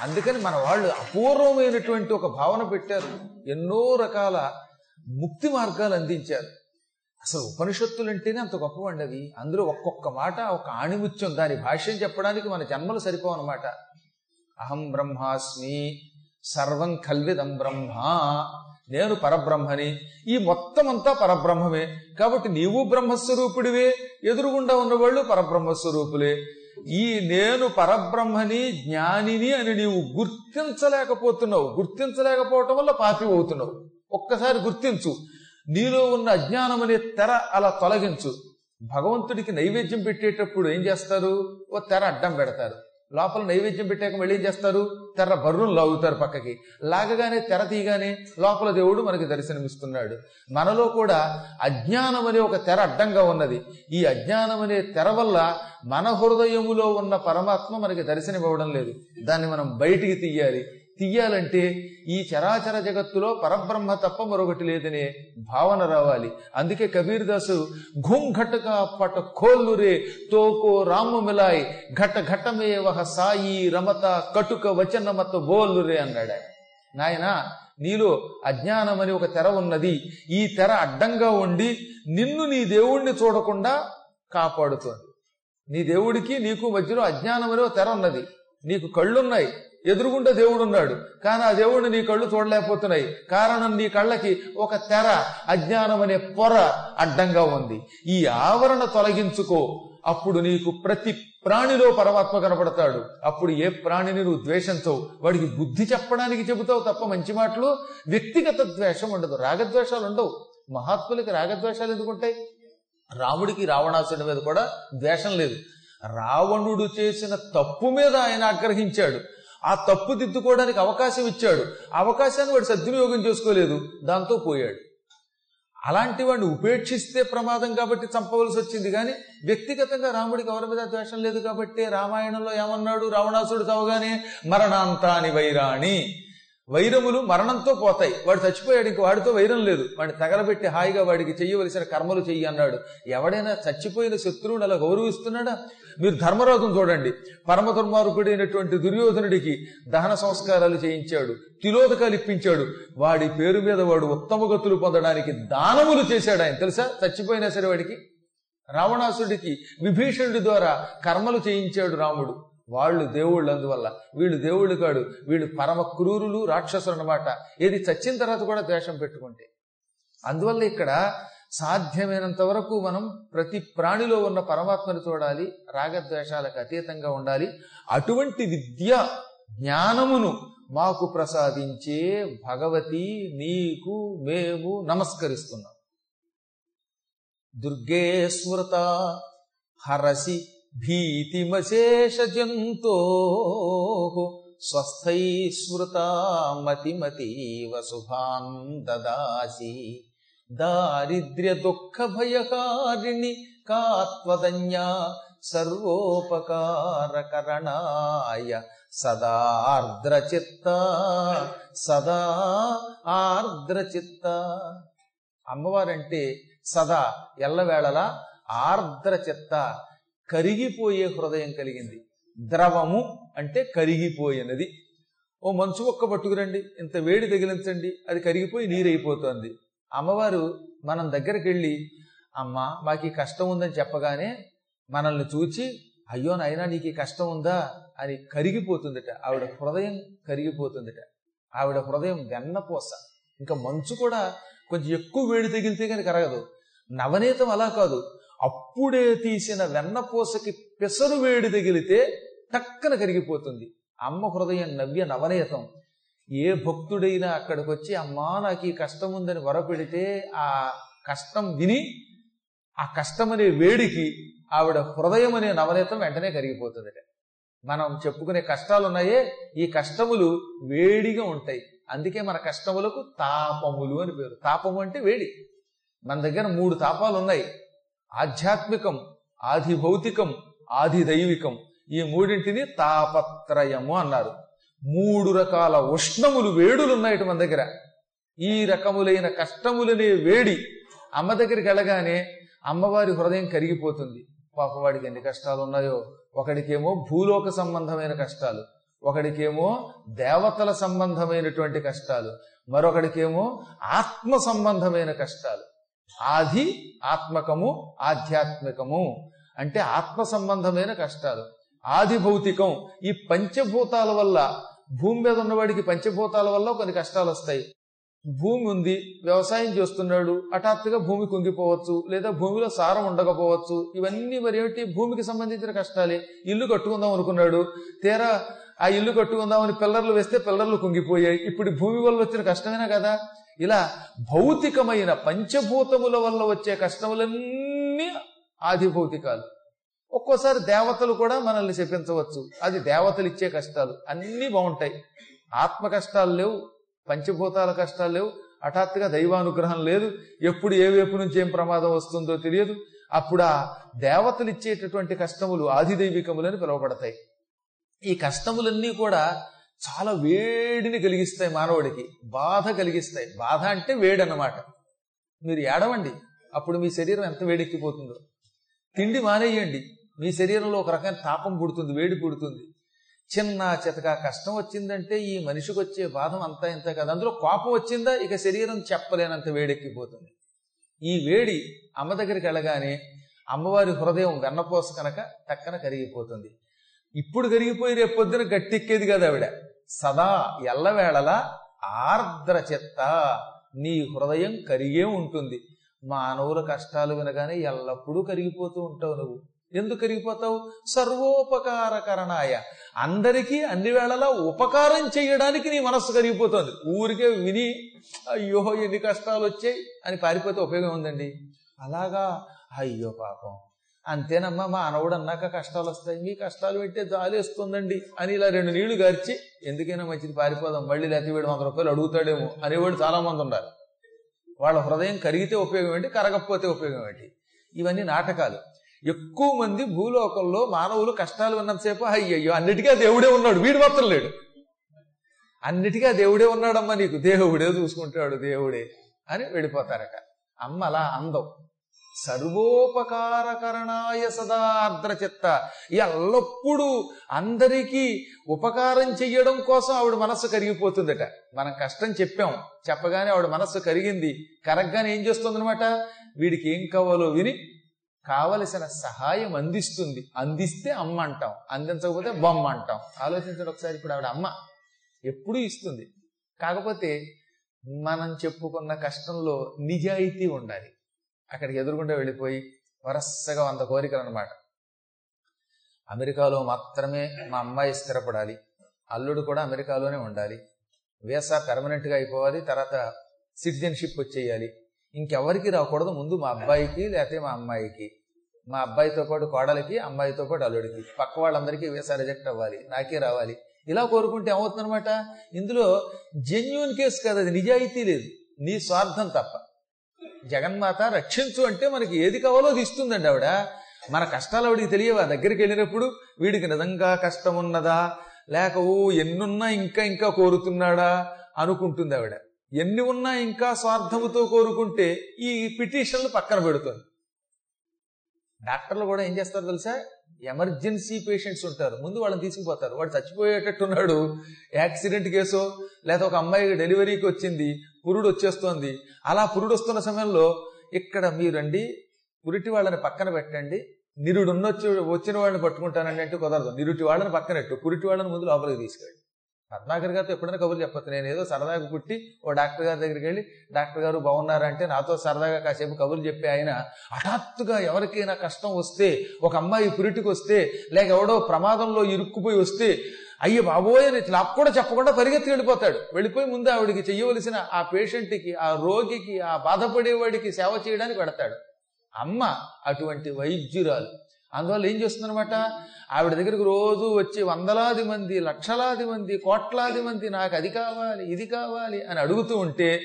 అందుకని మన వాళ్ళు అపూర్వమైనటువంటి ఒక భావన పెట్టారు. ఎన్నో రకాల ముక్తి మార్గాలు అందించారు. అసలు ఉపనిషత్తులు అంటేనే అంత గొప్పవండి అవి. అందులో ఒక్కొక్క మాట ఒక ఆణిముత్యం దాని భాష్యం చెప్పడానికి మన జన్మలు సరిపోవన్నమాట. అహం బ్రహ్మాస్మి సర్వం కల్విదం బ్రహ్మ నేను పరబ్రహ్మని. ఈ మొత్తం అంతా పరబ్రహ్మమే. కాబట్టి నీవు బ్రహ్మస్వరూపుడివే ఎదురుగుండా ఉన్నవాళ్ళు పరబ్రహ్మస్వరూపులే. ఈ నేను పరబ్రహ్మని జ్ఞానిని అని నీవు గుర్తించలేకపోతున్నావు. గుర్తించలేకపోవటం వల్ల పాపి అవుతున్నావు. ఒక్కసారి గుర్తించు. నీలో ఉన్న అజ్ఞానం అనే తెర అలా తొలగించు. భగవంతుడికి నైవేద్యం పెట్టేటప్పుడు ఏం చేస్తారు? ఓ తెర అడ్డం పెడతారు. లోపల నైవేద్యం పెట్టాక మళ్ళీ ఏం చేస్తారు? తెర్ర బర్రును లాగుతారు పక్కకి. లాగగానే తెర తీయగానే లోపల దేవుడు మనకి దర్శనమిస్తున్నాడు. మనలో కూడా అజ్ఞానం అనే ఒక తెర అడ్డంగా ఉన్నది. ఈ అజ్ఞానం అనే తెర వల్ల మన హృదయములో ఉన్న పరమాత్మ మనకి దర్శనమివ్వడం లేదు. దాన్ని మనం బయటికి తీయాలి. తీయాలంటే ఈ చరాచర జగత్తులో పరబ్రహ్మ తప్ప మరొకటి లేదనే భావన రావాలి. అందుకే కబీర్ దాసు ఘుం ఘటక పట ఖోల్లురే తోకో రాము మిలాయ్ ఘట ఘటమే వహ సాయి రమత కటుక వచనమత బోల్లురే అన్నాడు ఆయన. నాయన నీలో అజ్ఞానం అని ఒక తెర ఉన్నది. ఈ తెర అడ్డంగా ఉండి నిన్ను నీ దేవుణ్ణి చూడకుండా కాపాడుతోంది. నీ దేవుడికి నీకు మధ్యలో అజ్ఞానం అనే ఒక తెర ఉన్నది. నీకు కళ్ళున్నాయి. ఎదురుగుండా దేవుడు ఉన్నాడు కానీ ఆ దేవుడిని నీ కళ్ళు చూడలేకపోతున్నాయి. కారణం నీ కళ్ళకి ఒక తెర అజ్ఞానం అనే పొర అడ్డంగా ఉంది. ఈ ఆవరణ తొలగించుకో. అప్పుడు నీకు ప్రతి ప్రాణిలో పరమాత్మ కనపడతాడు. అప్పుడు ఏ ప్రాణిని నువ్వు ద్వేషించవు. వాడికి బుద్ధి చెప్పడానికి చెబుతావు తప్ప మంచి మాటలు వ్యక్తిగత ద్వేషం ఉండదు. రాగద్వేషాలు ఉండవు. మహాత్ములకి రాగద్వేషాలు ఎందుకుంటాయి? రాముడికి రావణాసుడి మీద కూడా ద్వేషం లేదు. రావణుడు చేసిన తప్పు మీద ఆయన ఆగ్రహించాడు. ఆ తప్పు దిద్దుకోవడానికి అవకాశం ఇచ్చాడు. అవకాశాన్ని వాడు సద్వినియోగం చేసుకోలేదు. దాంతో పోయాడు. అలాంటి వాడిని ఉపేక్షిస్తే ప్రమాదం కాబట్టి చంపవలసి వచ్చింది. కానీ వ్యక్తిగతంగా రాముడికి ఎవరి మీద ద్వేషం లేదు కాబట్టి రామాయణంలో ఏమన్నాడు? రావణాసుడు చవగానే మరణాంతాని వైరాణి. వైరములు మరణంతో పోతాయి. వాడు చచ్చిపోయాడు ఇంక వాడితో వైరం లేదు. వాడిని తగలబెట్టి హాయిగా వాడికి చెయ్యవలసిన కర్మలు చెయ్యి అన్నాడు. ఎవడైనా చచ్చిపోయిన శత్రువుని అలా గౌరవిస్తున్నాడా? మీరు ధర్మరాజును చూడండి. పరమ దుర్మార్గుడైనటువంటి దుర్యోధనుడికి దహన సంస్కారాలు చేయించాడు. తిలోదకాలు ఇప్పించాడు. వాడి పేరు మీద వాడు ఉత్తమ గతులు పొందడానికి దానములు చేశాడు ఆయన. తెలుసా? చచ్చిపోయినా సరే వాడికి రావణాసుడికి విభీషణుడి ద్వారా కర్మలు చేయించాడు రాముడు. వాళ్ళు దేవుళ్ళు అందువల్ల. వీళ్ళు దేవుళ్ళు కాడు. వీళ్ళు పరమ క్రూరులు రాక్షసులు అన్నమాట. ఏది చచ్చిన తర్వాత కూడా ద్వేషం పెట్టుకుంటే. అందువల్ల ఇక్కడ సాధ్యమైనంత వరకు మనం ప్రతి ప్రాణిలో ఉన్న పరమాత్మను చూడాలి రాగద్వేషాలకు అతీతంగా ఉండాలి. అటువంటి విద్య జ్ఞానమును మాకు ప్రసాదించే భగవతి నీకు మేము నమస్కరిస్తున్నాం. దుర్గే స్మృత హరసి భీతిమశేషజంతో స్వస్థై స్మృత మతిమతీవ శుభాన్ దదాసి దారిద్ర్య దుఃఖ భయకారిణి కాత్వదన్యా సర్వోపకారకరణాయ సదా ఆర్ద్రచిత్త సదా ఆర్ద్రచిత్త అమ్మవారంటే సదా ఎల్లవేళలా ఆర్ద్రచిత్త కరిగిపోయే హృదయం కలిగింది. ద్రవము అంటే కరిగిపోయినది. ఓ మంచు ఒక్క పట్టుకురండి ఇంత వేడి తగిలించండి అది కరిగిపోయి నీరైపోతుంది. అమ్మవారు మనం దగ్గరికి వెళ్ళి అమ్మ మాకు ఈ కష్టం ఉందని చెప్పగానే మనల్ని చూచి అయ్యో నాయనా నీకు ఈ కష్టం ఉందా అని కరిగిపోతుందట. ఆవిడ హృదయం కరిగిపోతుందట. ఆవిడ హృదయం వెన్నపోస. ఇంకా మంచు కూడా కొంచెం ఎక్కువ వేడి తగిలితే కానీ కరగదు. నవనీతం అలా కాదు. అప్పుడే తీసిన వెన్నపూసకి పెసరు వేడి తగిలితే టక్కన కరిగిపోతుంది. అమ్మ హృదయం నవ్య నవనీతం ఏ భక్తుడైనా అక్కడికి వచ్చి అమ్మా నాకు ఈ కష్టం ఉందని వరపెడితే ఆ కష్టం విని ఆ కష్టం అనే వేడికి ఆవిడ హృదయం అనే నవనీతం వెంటనే కరిగిపోతుందట మనం చెప్పుకునే కష్టాలు ఉన్నాయే ఈ కష్టములు వేడిగా ఉంటాయి. అందుకే మన కష్టములకు తాపములు అని పేరు. తాపము అంటే వేడి. మన దగ్గర మూడు తాపాలు ఉన్నాయి ఆధ్యాత్మికం ఆది భౌతికం ఆది దైవికం ఈ మూడింటిని తాపత్రయము అన్నారు. మూడు రకాల ఉష్ణములు వేడులు ఉన్నాయి మన దగ్గర. ఈ రకములైన కష్టములనే వేడి అమ్మ దగ్గరికి వెళ్ళగానే అమ్మవారి హృదయం కరిగిపోతుంది. పాపవాడికి ఎన్ని కష్టాలు ఉన్నాయో ఒకడికేమో భూలోక సంబంధమైన కష్టాలు. ఒకడికేమో దేవతల సంబంధమైనటువంటి కష్టాలు. మరొకడికేమో ఆత్మ సంబంధమైన కష్టాలు. ఆది ఆత్మకము ఆధ్యాత్మికము. అంటే ఆత్మ సంబంధమైన కష్టాలు. ఆది భౌతికం. ఈ పంచభూతాల వల్ల భూమి మీద ఉన్నవాడికి పంచభూతాల వల్ల కొన్ని కష్టాలు వస్తాయి. భూమి ఉంది వ్యవసాయం చేస్తున్నాడు హఠాత్తుగా భూమి కుంగిపోవచ్చు లేదా భూమిలో సారం ఉండకపోవచ్చు. ఇవన్నీ మరి ఏమిటి? భూమికి సంబంధించిన కష్టాలే. ఇల్లు కట్టుకుందాం అనుకున్నాడు. తీరా ఆ ఇల్లు కట్టుకుందామని పిల్లర్లు వేస్తే పిల్లర్లు కుంగిపోయాయి. ఇప్పుడు భూమి వల్ల వచ్చిన కష్టమేనా కదా? ఇలా భౌతికమైన పంచభూతముల వల్ల వచ్చే కష్టములన్నీ ఆది భౌతికాలు ఒక్కోసారి దేవతలు కూడా మనల్ని చెప్పించవచ్చు అది దేవతలు ఇచ్చే కష్టాలు. అన్నీ బాగుంటాయి. ఆత్మ కష్టాలు లేవు పంచభూతాల కష్టాలు లేవు. హఠాత్తుగా దైవానుగ్రహం లేదు. ఎప్పుడు ఏ వైపు నుంచి ఏం ప్రమాదం వస్తుందో తెలియదు. అప్పుడు ఆ దేవతలు ఇచ్చేటటువంటి కష్టములు ఆదిదైవికములని పిలువబడతాయి. ఈ కష్టములన్నీ కూడా చాలా వేడిని కలిగిస్తాయి మానవుడికి. బాధ కలిగిస్తాయి. బాధ అంటే వేడి అన్నమాట మీరు ఏడవండి. అప్పుడు మీ శరీరం ఎంత వేడెక్కిపోతుందో. తిండి మానేయండి. మీ శరీరంలో ఒక రకమైన తాపం పుడుతుంది వేడి పుడుతుంది. చిన్న చితక కష్టం వచ్చిందంటే ఈ మనిషికి వచ్చే బాధం అంతా ఇంత కాదు. అందులో కోపం వచ్చిందా? ఇక శరీరం చెప్పలేనంత వేడెక్కిపోతుంది. ఈ వేడి అమ్మ దగ్గరికి వెళ్ళగానే అమ్మవారి హృదయం వెన్నపోస కనుక టక్కన కరిగిపోతుంది. ఇప్పుడు కరిగిపోయి రేపు పొద్దున గట్టెక్కేది కదా ఆవిడ. సదా ఎల్లవేళలా ఆర్ద్ర చెత్త నీ హృదయం కరిగే ఉంటుంది. మానవుల కష్టాలు వినగానే ఎల్లప్పుడూ కరిగిపోతూ ఉంటావు నువ్వు. ఎందుకు కరిగిపోతావు? సర్వోపకారకరణాయ. అందరికీ అన్ని వేళలా ఉపకారం చేయడానికి నీ మనస్సు కరిగిపోతుంది. ఊరికే విని అయ్యో ఎన్ని కష్టాలు వచ్చాయి అని పారిపోతే ఉపయోగం ఉందండి. అలాగా? అయ్యో పాపం. అంతేనమ్మా మా అనవుడు అన్నాక కష్టాలు వస్తాయి. మీ కష్టాలు పెట్టే జాలేస్తుందండి అని ఇలా రెండు నీళ్ళు గార్చి ఎందుకైనా మంచిది పారిపోదాం మళ్ళీ లేకపోతే వీడు వంద రూపాయలు అడుగుతాడేమో అనేవాడు చాలా మంది ఉన్నారు వాళ్ళ హృదయం కరిగితే ఉపయోగం ఏంటి? కరగకపోతే ఉపయోగం ఏంటి? ఇవన్నీ నాటకాలు. ఎక్కువ మంది భూలోకంలో మానవులు కష్టాలు ఉన్నంతసేపు అయ్యయ్యో అన్నిటికీ ఆ దేవుడే ఉన్నాడు వీడు మాత్రం లేడు. అన్నిటికీ ఆ దేవుడే ఉన్నాడమ్మా నీకు. దేవుడే చూసుకుంటాడు దేవుడే అని వెళ్ళిపోతారట. అమ్మ అలా అందం. సర్వోపకారకరణాయ సదార్ద్రచిత్త ఎల్లప్పుడూ అందరికీ ఉపకారం చెయ్యడం కోసం ఆవిడ మనస్సు కరిగిపోతుందట. మనం కష్టం చెప్పాం. చెప్పగానే ఆవిడ మనస్సు కరిగింది. కరగ్గానే ఏం చేస్తుందనమాట వీడికి ఏం కావాలో విని కావలసిన సహాయం అందిస్తుంది. అందిస్తే అమ్మ అంటాం. అందించకపోతే బొమ్మ అంటాం. ఆలోచించండి ఒకసారి ఇప్పుడు ఆవిడ అమ్మ ఎప్పుడూ ఇస్తుంది. కాకపోతే మనం చెప్పుకున్న కష్టంలో నిజాయితీ ఉండాలి. అక్కడికి ఎదురుగుండా వెళ్ళిపోయి వరసగా వంద కోరికలు అనమాట అమెరికాలో మాత్రమే మా అమ్మాయి స్థిరపడాలి. అల్లుడు కూడా అమెరికాలోనే ఉండాలి. వీసా పెర్మనెంట్గా అయిపోవాలి. తర్వాత సిటిజన్షిప్ వచ్చేయాలి. ఇంకెవరికి రాకూడదు. ముందు మా అబ్బాయికి లేకపోతే మా అమ్మాయికి. మా అబ్బాయితో పాటు కోడలికి అమ్మాయితో పాటు అల్లుడికి. పక్క వాళ్ళందరికీ వీసా రిజెక్ట్ అవ్వాలి. నాకే రావాలి. ఇలా కోరుకుంటే ఏమవుతుందనమాట ఇందులో జెన్యున్ కేసు కాదు. అది నిజాయితీ లేదు. నీ స్వార్థం తప్ప. జగన్మాత రక్షించు అంటే మనకి ఏది కావాలో అది ఇస్తుందండి ఆవిడ. మన కష్టాలు ఆవిడికి తెలియవా? దగ్గరికి వెళ్ళినప్పుడు వీడికి నిజంగా కష్టం ఉన్నదా లేక ఓ ఎన్నున్నా ఇంకా ఇంకా కోరుతున్నాడా? అనుకుంటుంది ఆవిడ. ఎన్ని ఉన్నా ఇంకా స్వార్థముతో కోరుకుంటే ఈ పిటిషన్లు పక్కన పెడుతుంది. డాక్టర్లు కూడా ఏం చేస్తారు తెలుసా? ఎమర్జెన్సీ పేషెంట్స్ ఉంటారు. ముందు వాళ్ళని తీసుకుపోతారు. వాడు చచ్చిపోయేటట్టున్నాడు. యాక్సిడెంట్ కేసో లేదా ఒక అమ్మాయి డెలివరీకి వచ్చింది. పురుడు వచ్చేస్తోంది అలా పురుడు వస్తున్న సమయంలో ఇక్కడ మీరండి పురిటి వాళ్ళని పక్కన పెట్టండి. నిరుడు ఉన్నొచ్చి వచ్చిన వాళ్ళని పట్టుకుంటానండి అంటే కుదరదు. నిరుటి వాళ్ళని పక్కనట్టు పురిటి వాళ్ళని ముందు లోపలికి తీసుకెళ్ళి పద్మాకర్ గారితో ఎప్పుడైనా కబుర్లు చెప్పచ్చు. నేను ఏదో సరదాగా పుట్టి ఓ డాక్టర్ గారి దగ్గరికి వెళ్ళి డాక్టర్ గారు బాగున్నారంటే నాతో సరదాగా కాసేపు కబుర్లు చెప్పి ఆయన హఠాత్తుగా ఎవరికైనా కష్టం వస్తే ఒక అమ్మాయి పురిటికి వస్తే లేక ఎవడో ప్రమాదంలో ఇరుక్కుపోయి వస్తే అయ్యో బాబోయ్ అని నాకు కూడా చెప్పకుండా పరిగెత్తి వెళ్ళిపోతాడు. వెళ్ళిపోయి ముందు ఆవిడికి చెయ్యవలసిన ఆ పేషెంట్కి ఆ రోగికి ఆ బాధపడేవాడికి సేవ చేయడానికి పెడతాడు అమ్మ అటువంటి వైద్యురాలు. అందువల్ల ఏం చేస్తుందనమాట ఆవిడ దగ్గరికి రోజు వచ్చి వందలాది మంది లక్షలాది మంది కోట్లాది మంది నాకు అది కావాలి ఇది కావాలి అని అడుగుతూ ఉంటే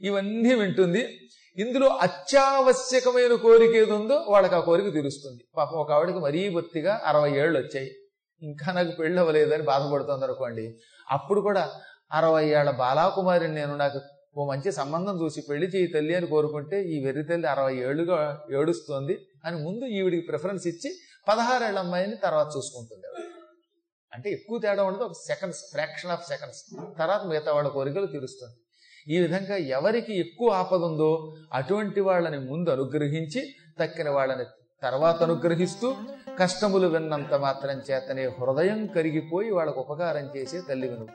ఇవన్నీ వింటుంది. ఇందులో అత్యావశ్యకమైన కోరిక ఏది ఉందో వాళ్ళకి ఆ కోరిక తీరుస్తుంది. పాపం ఒక ఆవిడకి మరీ బొత్తిగా అరవై ఏళ్ళు వచ్చాయి. ఇంకా నాకు పెళ్ళి అవ్వలేదని బాధపడుతుంది అనుకోండి అప్పుడు కూడా అరవై ఏళ్ళ బాలాకుమారిని నేను నాకు ఓ మంచి సంబంధం చూసి పెళ్ళి చేయి తల్లి అని కోరుకుంటే ఈ వెర్రి తల్లి అరవై ఏళ్ళుగా ఏడుస్తోంది అని ముందు ఈవిడికి ప్రిఫరెన్స్ ఇచ్చి పదహారేళ్ళ అమ్మాయిని తర్వాత చూసుకుంటుంది అంటే ఎక్కువ తేడా ఉండదు ఒక సెకండ్స్ ఫ్రాక్షన్ ఆఫ్ సెకండ్స్. తర్వాత మిగతా వాళ్ళ కోరికలు తీరుస్తుంది. ఈ విధంగా ఎవరికి ఎక్కువ ఆపద ఉందో అటువంటి వాళ్ళని ముందు అనుగ్రహించి తక్కిన వాళ్ళని తర్వాత అనుగ్రహిస్తూ కష్టములు విన్నంత మాత్రం చేతనే హృదయం కరిగిపోయి వాళ్ళకు ఉపకారం చేసే తల్లి నువ్వు